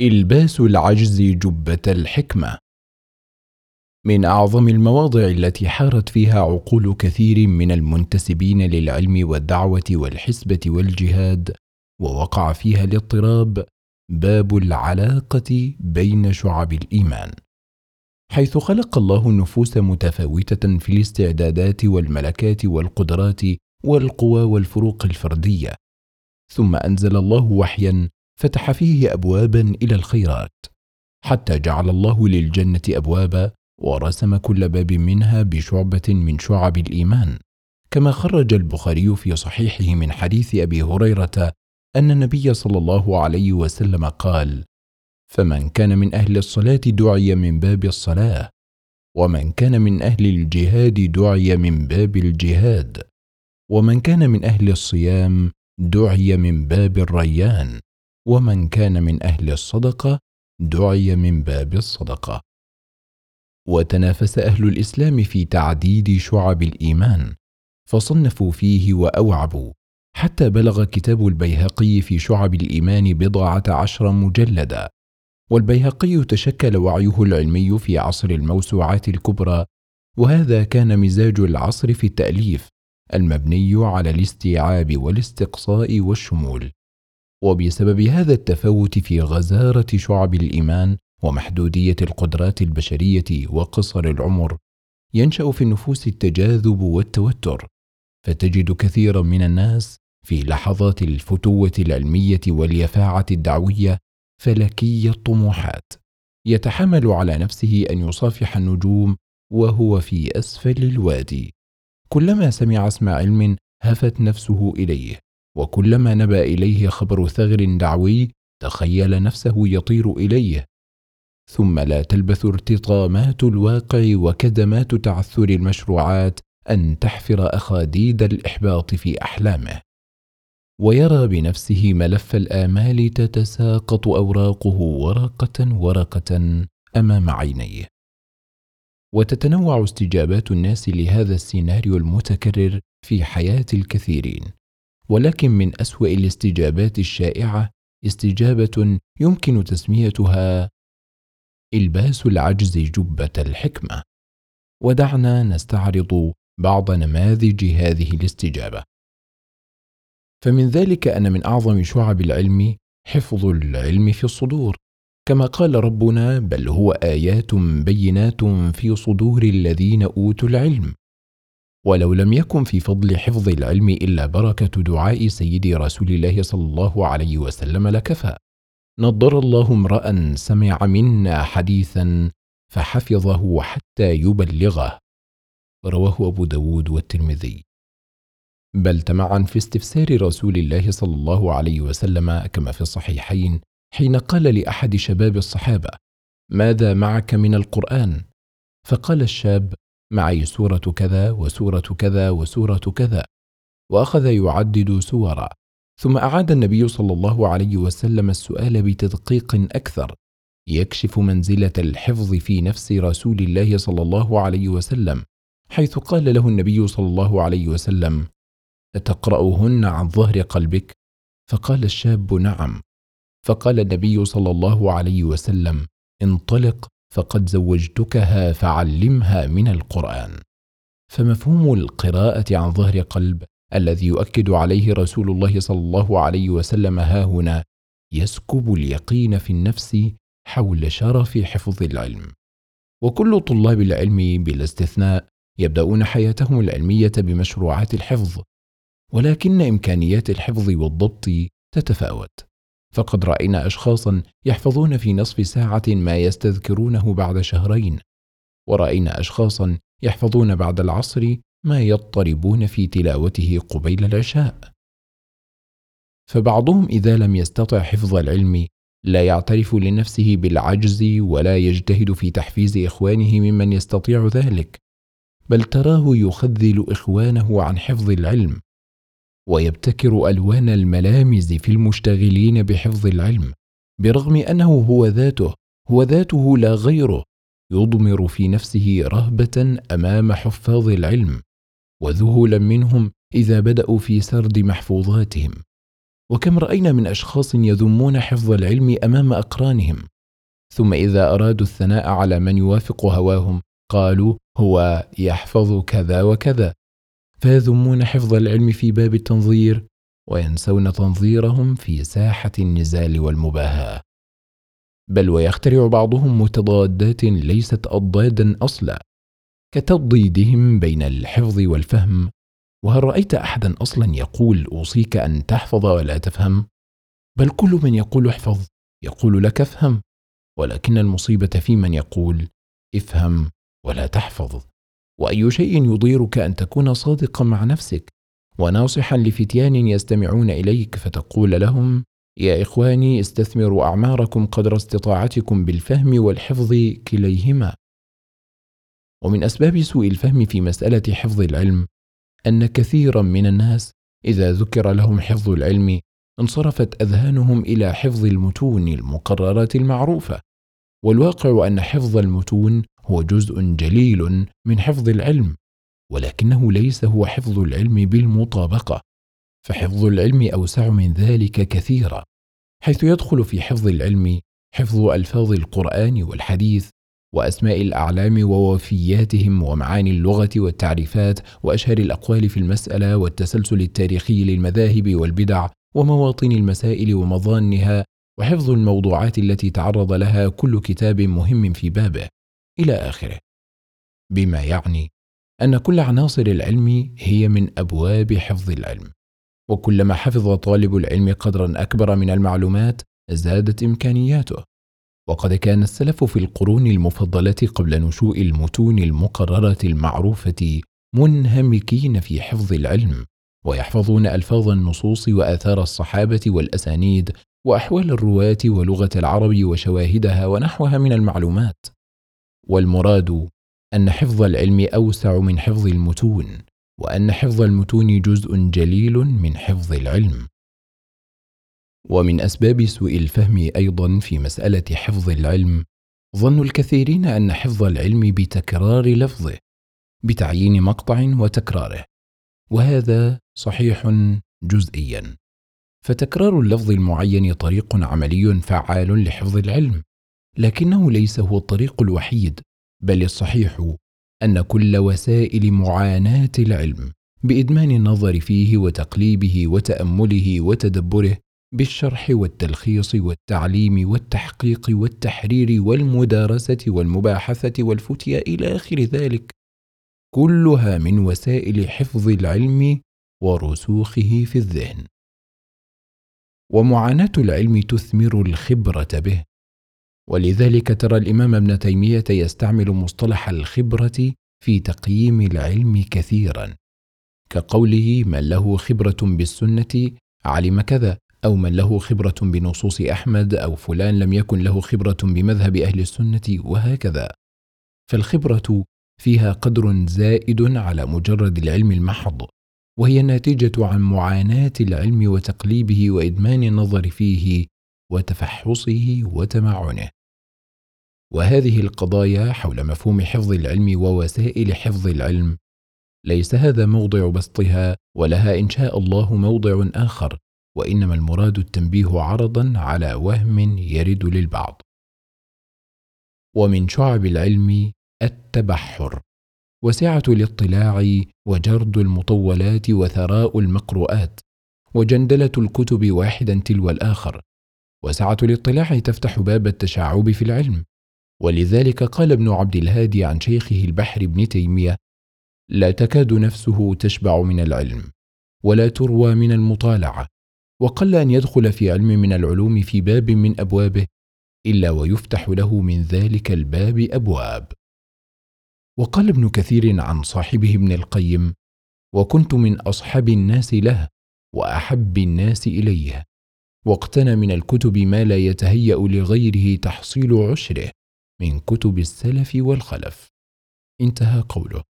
إلباس العجز جبة الحكمة. من أعظم المواضع التي حارت فيها عقول كثير من المنتسبين للعلم والدعوة والحسبة والجهاد ووقع فيها الاضطراب باب العلاقة بين شعب الإيمان. حيث خلق الله النفوس متفاوتة في الاستعدادات والملكات والقدرات والقوى والفروق الفردية. ثم أنزل الله وحيا فتح فيه ابوابا إلى الخيرات حتى جعل الله للجنة ابوابا ورسم كل باب منها بشعبة من شعب الإيمان. كما خرج البخاري في صحيحه من حديث أبي هريرة أن النبي صلى الله عليه وسلم قال فمن كان من أهل الصلاة دعي من باب الصلاة ومن كان من أهل الجهاد دعي من باب الجهاد ومن كان من أهل الصيام دعي من باب الريان. ومن كان من أهل الصدقة دعي من باب الصدقة. وتنافس أهل الإسلام في تعديد شعب الإيمان فصنفوا فيه وأوعبوا حتى بلغ كتاب البيهقي في شعب الإيمان بضعه عشر مجلدا. والبيهقي تشكل وعيه العلمي في عصر الموسوعات الكبرى وهذا كان مزاج العصر في التأليف المبني على الاستيعاب والاستقصاء والشمول. وبسبب هذا التفاوت في غزارة شعب الإيمان ومحدودية القدرات البشرية وقصر العمر ينشأ في النفوس التجاذب والتوتر فتجد كثيرا من الناس في لحظات الفتوة العلمية واليفاعة الدعوية فلكي الطموحات يتحمل على نفسه أن يصافح النجوم وهو في أسفل الوادي. كلما سمع اسم علم هفت نفسه إليه. وكلما نبى إليه خبر ثغر دعوي تخيل نفسه يطير إليه. ثم لا تلبث ارتطامات الواقع وكدمات تعثر المشروعات أن تحفر أخاديد الإحباط في أحلامه. ويرى بنفسه ملف الآمال تتساقط أوراقه ورقة ورقة أمام عينيه. وتتنوع استجابات الناس لهذا السيناريو المتكرر في حياة الكثيرين. ولكن من أسوأ الاستجابات الشائعة استجابة يمكن تسميتها إلباس العجز جبة الحكمة. ودعنا نستعرض بعض نماذج هذه الاستجابة. فمن ذلك أن من أعظم شعب العلم حفظ العلم في الصدور. كما قال ربنا بل هو آيات بينات في صدور الذين أوتوا العلم. ولو لم يكن في فضل حفظ العلم إلا بركة دعاء سيدي رسول الله صلى الله عليه وسلم لكفى. نضر الله امرأ سمع منا حديثا فحفظه حتى يبلغه. رواه أبو داود والترمذي. بل تمعن في استفسار رسول الله صلى الله عليه وسلم كما في الصحيحين حين قال لأحد شباب الصحابة ماذا معك من القرآن؟ فقال الشاب معي سورة كذا وسورة كذا وسورة كذا. وأخذ يعدد سورا. ثم أعاد النبي صلى الله عليه وسلم السؤال بتدقيق أكثر. يكشف منزلة الحفظ في نفس رسول الله صلى الله عليه وسلم حيث قال له النبي صلى الله عليه وسلم أتقرأهن عن ظهر قلبك؟ فقال الشاب نعم. فقال النبي صلى الله عليه وسلم انطلق فقد زوجتكها فعلمها من القرآن. فمفهوم القراءة عن ظهر قلب الذي يؤكد عليه رسول الله صلى الله عليه وسلم ها هنا يسكب اليقين في النفس حول شرف حفظ العلم. وكل طلاب العلم بلا استثناء يبدأون حياتهم العلمية بمشروعات الحفظ ولكن إمكانيات الحفظ والضبط تتفاوت. فقد رأينا اشخاصا يحفظون في نصف ساعة ما يستذكرونه بعد شهرين ورأينا اشخاصا يحفظون بعد العصر ما يضطربون في تلاوته قبيل العشاء. فبعضهم إذا لم يستطع حفظ العلم لا يعترف لنفسه بالعجز ولا يجتهد في تحفيز إخوانه ممن يستطيع ذلك بل تراه يخذل إخوانه عن حفظ العلم. ويبتكر ألوان الملامز في المشتغلين بحفظ العلم برغم أنه هو ذاته هو ذاته لا غيره يضمر في نفسه رهبة أمام حفاظ العلم وذهولا منهم إذا بدأوا في سرد محفوظاتهم. وكم رأينا من أشخاص يذمون حفظ العلم أمام أقرانهم ثم إذا أرادوا الثناء على من يوافق هواهم قالوا هو يحفظ كذا وكذا. فيذمون حفظ العلم في باب التنظير وينسون تنظيرهم في ساحة النزال والمباهاة. بل ويخترع بعضهم متضادات ليست أضدادا أصلا كتضيدهم بين الحفظ والفهم. وهل رأيت أحدا أصلا يقول أوصيك أن تحفظ ولا تفهم؟ بل كل من يقول احفظ يقول لك افهم ولكن المصيبة في من يقول افهم ولا تحفظ. وأي شيء يضيرك أن تكون صادقا مع نفسك وناصحا لفتيان يستمعون إليك فتقول لهم يا إخواني استثمروا أعماركم قدر استطاعتكم بالفهم والحفظ كليهما. ومن أسباب سوء الفهم في مسألة حفظ العلم أن كثيرا من الناس إذا ذكر لهم حفظ العلم انصرفت أذهانهم إلى حفظ المتون المقررات المعروفة. والواقع أن حفظ المتون هو جزء جليل من حفظ العلم ولكنه ليس هو حفظ العلم بالمطابقة فحفظ العلم أوسع من ذلك كثيرا حيث يدخل في حفظ العلم حفظ ألفاظ القرآن والحديث وأسماء الأعلام ووفياتهم ومعاني اللغة والتعريفات وأشهر الأقوال في المسألة والتسلسل التاريخي للمذاهب والبدع ومواطن المسائل ومظانها وحفظ الموضوعات التي تعرض لها كل كتاب مهم في بابه. إلى آخره. بما يعني أن كل عناصر العلم هي من أبواب حفظ العلم وكلما حفظ طالب العلم قدرا أكبر من المعلومات زادت إمكانياته. وقد كان السلف في القرون المفضلة قبل نشوء المتون المقررة المعروفة منهمكين في حفظ العلم ويحفظون ألفاظ النصوص وآثار الصحابة والأسانيد وأحوال الرواة ولغة العرب وشواهدها ونحوها من المعلومات. والمراد أن حفظ العلم أوسع من حفظ المتون وأن حفظ المتون جزء جليل من حفظ العلم. ومن أسباب سوء الفهم أيضا في مسألة حفظ العلم ظن الكثيرين أن حفظ العلم بتكرار لفظه بتعيين مقطع وتكراره وهذا صحيح جزئيا. فتكرار اللفظ المعين طريق عملي فعال لحفظ العلم. لكنه ليس هو الطريق الوحيد بل الصحيح أن كل وسائل معاناة العلم بإدمان النظر فيه وتقليبه وتأمله وتدبره بالشرح والتلخيص والتعليم والتحقيق والتحرير والمدارسة والمباحثة والفتيا إلى آخر ذلك كلها من وسائل حفظ العلم ورسوخه في الذهن. ومعاناة العلم تثمر الخبرة به ولذلك ترى الإمام ابن تيمية يستعمل مصطلح الخبرة في تقييم العلم كثيرا كقوله من له خبرة بالسنة علم كذا أو من له خبرة بنصوص أحمد أو فلان لم يكن له خبرة بمذهب أهل السنة وهكذا. فالخبرة فيها قدر زائد على مجرد العلم المحض وهي ناتجة عن معاناة العلم وتقليبه وإدمان النظر فيه وتفحصه وتمعنه. وهذه القضايا حول مفهوم حفظ العلم ووسائل حفظ العلم. ليس هذا موضع بسطها ولها إن شاء الله موضع آخر وإنما المراد التنبيه عرضا على وهم يرد للبعض. ومن شعب العلم التبحر. وسعة الاطلاع وجرد المطولات وثراء المقروءات. وجندلة الكتب واحدا تلو الآخر. وسعة الاطلاع تفتح باب التشعب في العلم. ولذلك قال ابن عبد الهادي عن شيخه البحر بن تيمية لا تكاد نفسه تشبع من العلم ولا تروى من المطالعة وقل أن يدخل في علم من العلوم في باب من أبوابه إلا ويفتح له من ذلك الباب أبواب. وقال ابن كثير عن صاحبه ابن القيم وكنت من اصحب الناس له وأحب الناس إليه واقتنى من الكتب ما لا يتهيأ لغيره تحصيل عشره من كتب السلف والخلف. انتهى قوله.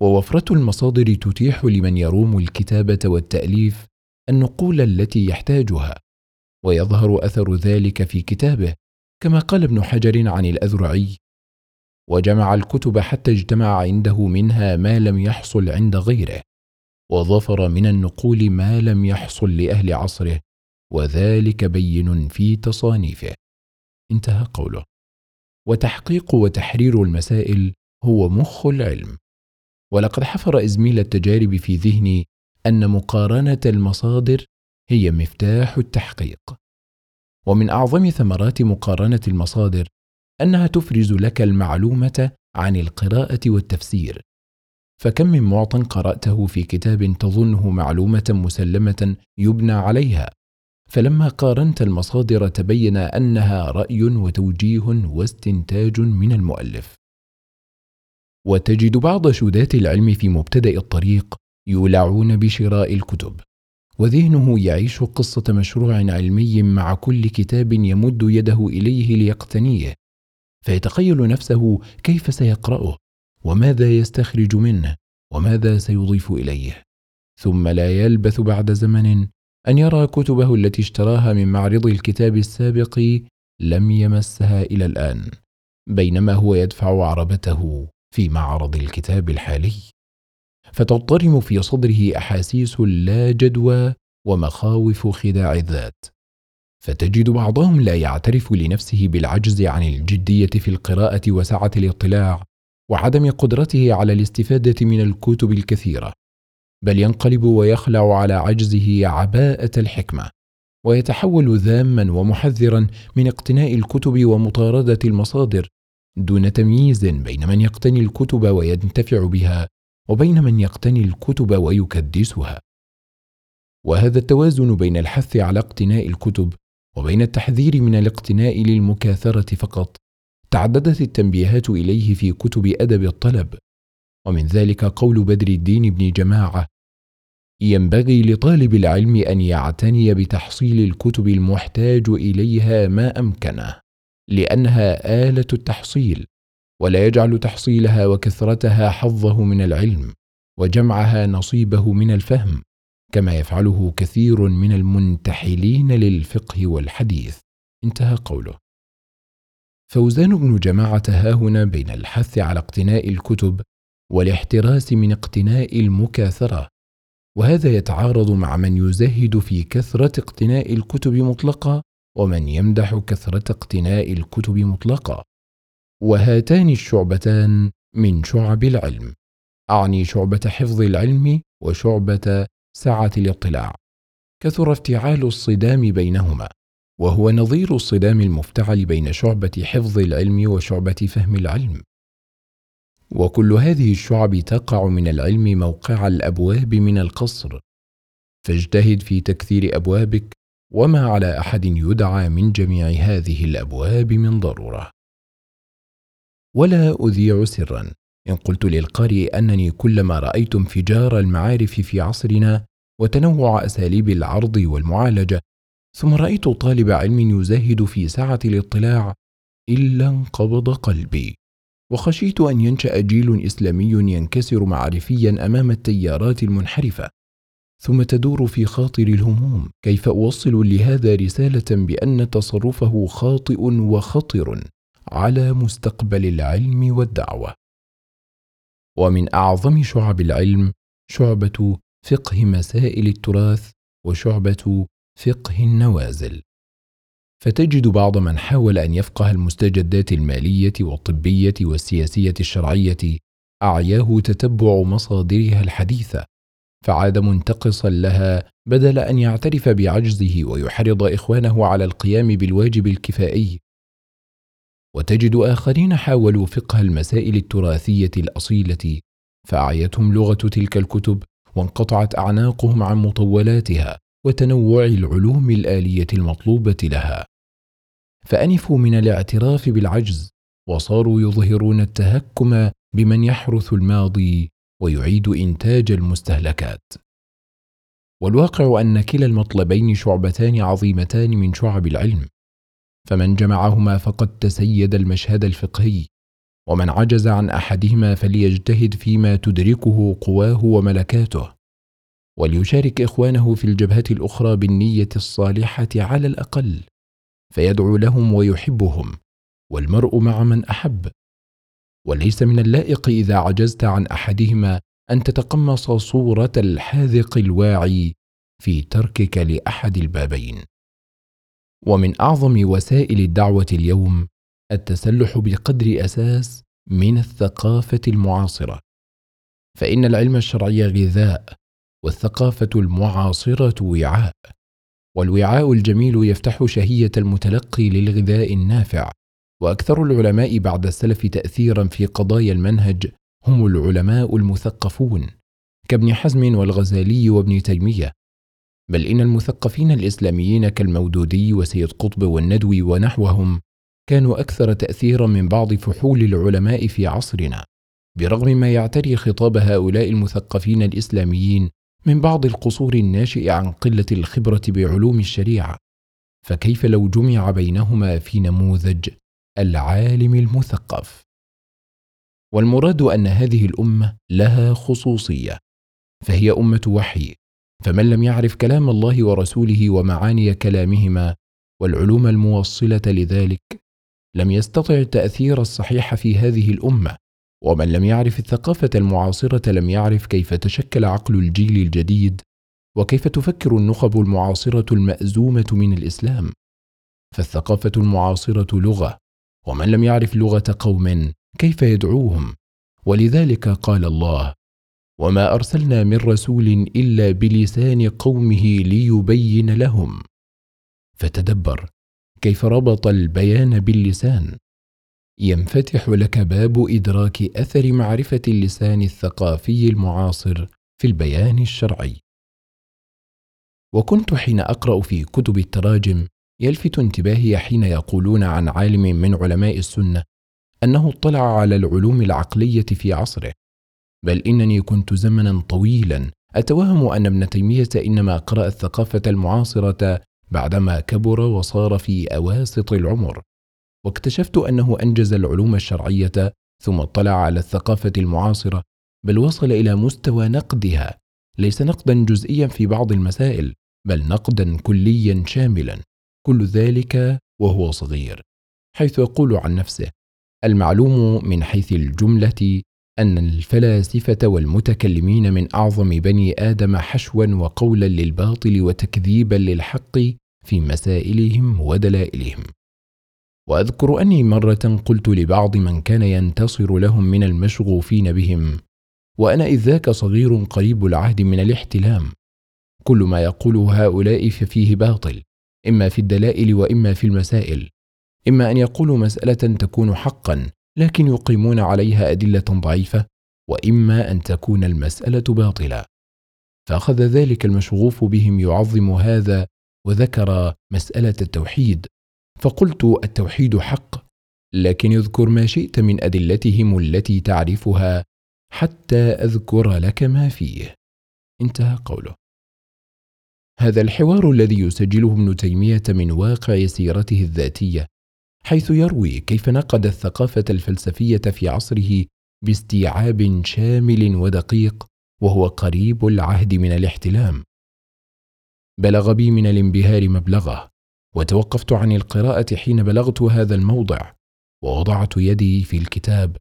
ووفرة المصادر تتيح لمن يروم الكتابة والتأليف النقول التي يحتاجها ويظهر أثر ذلك في كتابه كما قال ابن حجر عن الأذرعي وجمع الكتب حتى اجتمع عنده منها ما لم يحصل عند غيره وظفر من النقول ما لم يحصل لأهل عصره وذلك بين في تصانيفه. انتهى قوله. وتحقيق وتحرير المسائل هو مخ العلم. ولقد حفر إزميل التجارب في ذهني أن مقارنة المصادر هي مفتاح التحقيق. ومن أعظم ثمرات مقارنة المصادر أنها تفرز لك المعلومة عن القراءة والتفسير. فكم من معط قرأته في كتاب تظنه معلومة مسلمة يبنى عليها فلما قارنت المصادر تبين أنها رأي وتوجيه واستنتاج من المؤلف. وتجد بعض شذاة العلم في مبتدأ الطريق يولعون بشراء الكتب وذهنه يعيش قصة مشروع علمي مع كل كتاب يمد يده إليه ليقتنيه فيتخيل نفسه كيف سيقرأه وماذا يستخرج منه وماذا سيضيف إليه. ثم لا يلبث بعد زمن أن يرى كتبه التي اشتراها من معرض الكتاب السابق لم يمسها إلى الآن بينما هو يدفع عربته في معرض الكتاب الحالي. فتضطرم في صدره أحاسيس لا جدوى ومخاوف خداع الذات. فتجد بعضهم لا يعترف لنفسه بالعجز عن الجدية في القراءة وسعة الاطلاع وعدم قدرته على الاستفادة من الكتب الكثيرة. بل ينقلب ويخلع على عجزه عباءة الحكمة ويتحول ذاما ومحذرا من اقتناء الكتب ومطاردة المصادر دون تمييز بين من يقتني الكتب وينتفع بها وبين من يقتني الكتب ويكدسها. وهذا التوازن بين الحث على اقتناء الكتب وبين التحذير من الاقتناء للمكاثرة فقط تعددت التنبيهات إليه في كتب أدب الطلب. ومن ذلك قول بدر الدين بن جماعة ينبغي لطالب العلم أن يعتني بتحصيل الكتب المحتاج إليها ما أمكنه لأنها آلة التحصيل ولا يجعل تحصيلها وكثرتها حظه من العلم وجمعها نصيبه من الفهم كما يفعله كثير من المنتحلين للفقه والحديث. انتهى قوله. فوزان بن جماعة هاهنا بين الحث على اقتناء الكتب والاحتراس من اقتناء المكاثرة. وهذا يتعارض مع من يزهد في كثرة اقتناء الكتب مطلقة ومن يمدح كثرة اقتناء الكتب مطلقة. وهاتان الشعبتان من شعب العلم. أعني شعبة حفظ العلم وشعبة سعة الاطلاع. كثر افتعال الصدام بينهما. وهو نظير الصدام المفتعل بين شعبة حفظ العلم وشعبة فهم العلم. وكل هذه الشعب تقع من العلم موقع الأبواب من القصر. فاجتهد في تكثير أبوابك وما على أحد يدعى من جميع هذه الأبواب من ضرورة. ولا أذيع سرا. إن قلت للقارئ أنني كلما رأيت انفجار المعارف في عصرنا وتنوع أساليب العرض والمعالجة ثم رأيت طالب علم يزهد في سعه الاطلاع إلا انقبض قلبي. وخشيت أن ينشأ جيل إسلامي ينكسر معرفيا أمام التيارات المنحرفة. ثم تدور في خاطر الهموم كيف أوصل لهذا رسالة بأن تصرفه خاطئ وخطر على مستقبل العلم والدعوة؟ ومن أعظم شعب العلم شعبة فقه مسائل التراث وشعبة فقه النوازل. فتجد بعض من حاول أن يفقه المستجدات المالية والطبية والسياسية الشرعية أعياه تتبع مصادرها الحديثة فعاد منتقصا لها بدل أن يعترف بعجزه ويحرض إخوانه على القيام بالواجب الكفائي. وتجد آخرين حاولوا فقه المسائل التراثية الأصيلة فأعيتهم لغة تلك الكتب وانقطعت أعناقهم عن مطولاتها. وتنوع العلوم الآلية المطلوبة لها. فأنفوا من الاعتراف بالعجز وصاروا يظهرون التهكم بمن يحرث الماضي ويعيد إنتاج المستهلكات. والواقع أن كلا المطلبين شعبتان عظيمتان من شعب العلم فمن جمعهما فقد تسيد المشهد الفقهي ومن عجز عن أحدهما فليجتهد فيما تدركه قواه وملكاته. وليشارك إخوانه في الجبهة الأخرى بالنية الصالحة على الأقل فيدعو لهم ويحبهم والمرء مع من أحب. وليس من اللائق إذا عجزت عن أحدهما أن تتقمص صورة الحاذق الواعي في تركك لأحد البابين. ومن أعظم وسائل الدعوة اليوم التسلح بقدر أساس من الثقافة المعاصرة. فإن العلم الشرعي غذاء والثقافة المعاصرة وعاء والوعاء الجميل يفتح شهية المتلقي للغذاء النافع. وأكثر العلماء بعد السلف تاثيرا في قضايا المنهج هم العلماء المثقفون كابن حزم والغزالي وابن تيمية. بل إن المثقفين الإسلاميين كالمودودي وسيد قطب والندوي ونحوهم كانوا أكثر تاثيرا من بعض فحول العلماء في عصرنا. برغم ما يعتري خطاب هؤلاء المثقفين الإسلاميين من بعض القصور الناشئ عن قلة الخبرة بعلوم الشريعة فكيف لو جمع بينهما في نموذج العالم المثقف؟ والمراد أن هذه الأمة لها خصوصية فهي أمة وحي فمن لم يعرف كلام الله ورسوله ومعاني كلامهما والعلوم الموصلة لذلك لم يستطع التاثير الصحيح في هذه الأمة. ومن لم يعرف الثقافة المعاصرة لم يعرف كيف تشكل عقل الجيل الجديد وكيف تفكر النخب المعاصرة المأزومة من الإسلام. فالثقافة المعاصرة لغة ومن لم يعرف لغة قوم كيف يدعوهم؟ ولذلك قال الله وما أرسلنا من رسول إلا بلسان قومه ليبين لهم. فتدبر كيف ربط البيان باللسان؟ ينفتح لك باب إدراك أثر معرفة اللسان الثقافي المعاصر في البيان الشرعي. وكنت حين أقرأ في كتب التراجم يلفت انتباهي حين يقولون عن عالم من علماء السنة أنه اطلع على العلوم العقلية في عصره بل إنني كنت زمنا طويلا أتوهم أن ابن تيمية إنما قرأ الثقافة المعاصرة بعدما كبر وصار في أواسط العمر. واكتشفت أنه أنجز العلوم الشرعية ثم اطلع على الثقافة المعاصرة بل وصل إلى مستوى نقدها ليس نقدا جزئيا في بعض المسائل بل نقدا كليا شاملا كل ذلك وهو صغير حيث يقول عن نفسه المعلوم من حيث الجملة أن الفلاسفة والمتكلمين من أعظم بني آدم حشوا وقولا للباطل وتكذيبا للحق في مسائلهم ودلائلهم. وأذكر أني مرة قلت لبعض من كان ينتصر لهم من المشغوفين بهم وأنا إذ ذاك صغير قريب العهد من الاحتلام. كل ما يقوله هؤلاء ففيه باطل إما في الدلائل وإما في المسائل. إما أن يقولوا مسألة تكون حقا لكن يقيمون عليها أدلة ضعيفة وإما أن تكون المسألة باطلة. فأخذ ذلك المشغوف بهم يعظم هذا وذكر مسألة التوحيد. فقلت التوحيد حق لكن اذكر ما شئت من أدلتهم التي تعرفها حتى أذكر لك ما فيه. انتهى قوله. هذا الحوار الذي يسجله ابن تيمية من واقع سيرته الذاتية حيث يروي كيف نقد الثقافة الفلسفية في عصره باستيعاب شامل ودقيق وهو قريب العهد من الاحتلام. بلغ بي من الانبهار مبلغه. وتوقفت عن القراءة حين بلغت هذا الموضع ووضعت يدي في الكتاب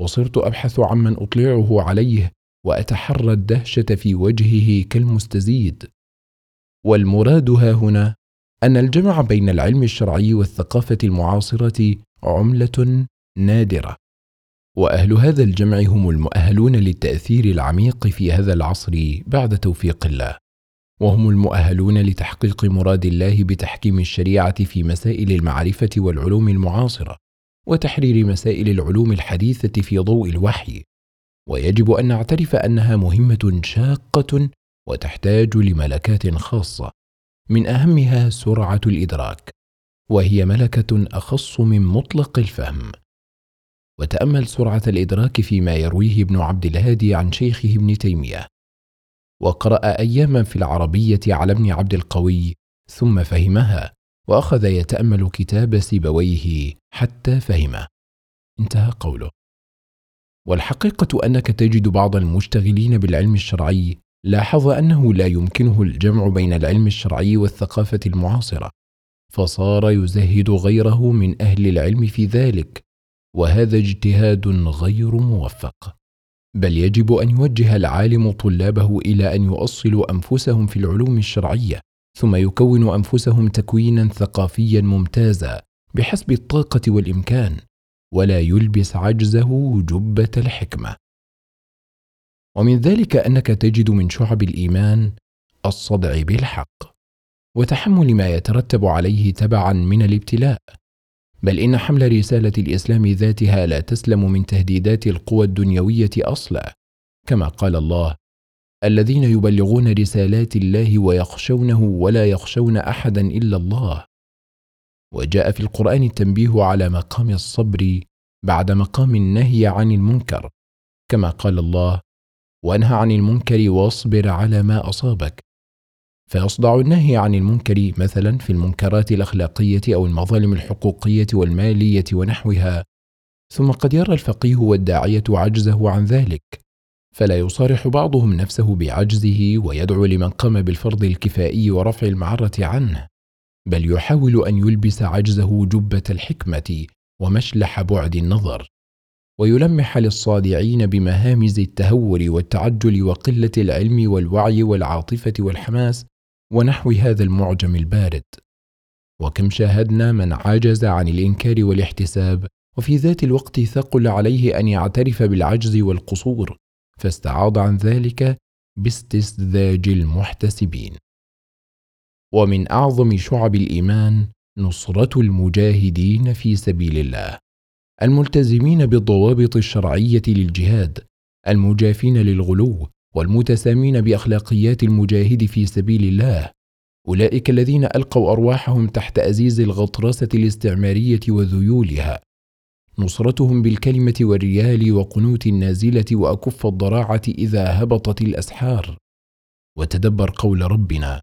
وصرت أبحث عمن أطلعه عليه وأتحرى الدهشة في وجهه كالمستزيد. والمراد ها هنا أن الجمع بين العلم الشرعي والثقافة المعاصرة عملة نادرة وأهل هذا الجمع هم المؤهلون للتأثير العميق في هذا العصر بعد توفيق الله. وهم المؤهلون لتحقيق مراد الله بتحكيم الشريعة في مسائل المعرفة والعلوم المعاصرة وتحرير مسائل العلوم الحديثة في ضوء الوحي. ويجب أن نعترف أنها مهمة شاقة وتحتاج لملكات خاصة. من أهمها سرعة الإدراك وهي ملكة أخص من مطلق الفهم. وتأمل سرعة الإدراك فيما يرويه ابن عبد الهادي عن شيخه ابن تيمية. وقرأ أياما في العربية على ابن عبد القوي ثم فهمها وأخذ يتأمل كتاب سيبويه حتى فهمه. انتهى قوله. والحقيقة أنك تجد بعض المشتغلين بالعلم الشرعي لاحظ أنه لا يمكنه الجمع بين العلم الشرعي والثقافة المعاصرة فصار يزهد غيره من أهل العلم في ذلك وهذا اجتهاد غير موفق. بل يجب أن يوجه العالم طلابه إلى أن يؤصلوا أنفسهم في العلوم الشرعية ثم يكونوا أنفسهم تكوينا ثقافيا ممتازا بحسب الطاقة والإمكان ولا يلبس عجزه جبة الحكمة. ومن ذلك أنك تجد من شعب الإيمان الصدع بالحق وتحمل ما يترتب عليه تبعا من الابتلاء. بل إن حمل رسالة الإسلام ذاتها لا تسلم من تهديدات القوى الدنيوية أصلا. كما قال الله الذين يبلغون رسالات الله ويخشونه ولا يخشون أحدا إلا الله. وجاء في القرآن التنبيه على مقام الصبر بعد مقام النهي عن المنكر. كما قال الله وانهى عن المنكر واصبر على ما أصابك. فيصدع النهي عن المنكر مثلا في المنكرات الأخلاقية أو المظالم الحقوقية والمالية ونحوها. ثم قد يرى الفقيه والداعية عجزه عن ذلك. فلا يصارح بعضهم نفسه بعجزه ويدعو لمن قام بالفرض الكفائي ورفع المعرة عنه. بل يحاول أن يلبس عجزه جبة الحكمة ومشلح بعد النظر. ويلمح للصادعين بمهامز التهور والتعجل وقلة العلم والوعي والعاطفة والحماس ونحو هذا المعجم البارد. وكم شاهدنا من عجز عن الإنكار والاحتساب وفي ذات الوقت ثقل عليه أن يعترف بالعجز والقصور فاستعاض عن ذلك باستسذاج المحتسبين. ومن أعظم شعب الإيمان نصرة المجاهدين في سبيل الله الملتزمين بالضوابط الشرعية للجهاد المجافين للغلو والمتسامين بأخلاقيات المجاهد في سبيل الله. أولئك الذين ألقوا أرواحهم تحت أزيز الغطرسة الاستعمارية وذيولها. نصرتهم بالكلمة والريال وقنوت النازلة وأكف الضراعة إذا هبطت الأسحار. وتدبر قول ربنا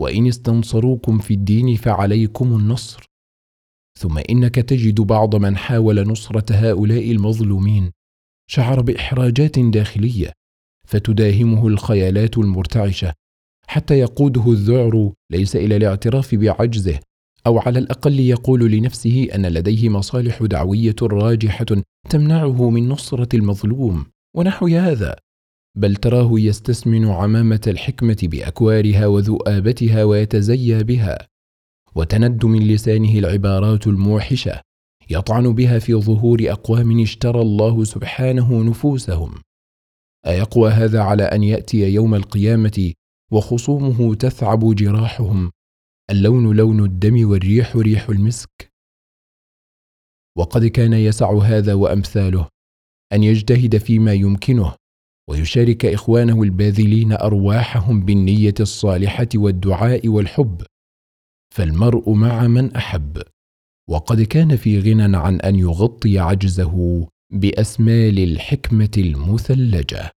وإن استنصروكم في الدين فعليكم النصر. ثم إنك تجد بعض من حاول نصرة هؤلاء المظلومين. شعر بإحراجات داخلية. فتداهمه الخيالات المرتعشة حتى يقوده الذعر ليس إلى الاعتراف بعجزه أو على الأقل يقول لنفسه أن لديه مصالح دعوية راجحة تمنعه من نصرة المظلوم. ونحو هذا بل تراه يستسمن عمامة الحكمة بأكوارها وذؤابتها ويتزيا بها وتند من لسانه العبارات الموحشة يطعن بها في ظهور أقوام اشترى الله سبحانه نفوسهم. أيقوى هذا على أن يأتي يوم القيامة وخصومه تثعب جراحهم؟ اللون لون الدم والريح ريح المسك؟ وقد كان يسع هذا وأمثاله أن يجتهد فيما يمكنه ويشارك إخوانه الباذلين أرواحهم بالنية الصالحة والدعاء والحب. فالمرء مع من أحب. وقد كان في غنى عن أن يغطي عجزه باسمال الحكمة المثلجة.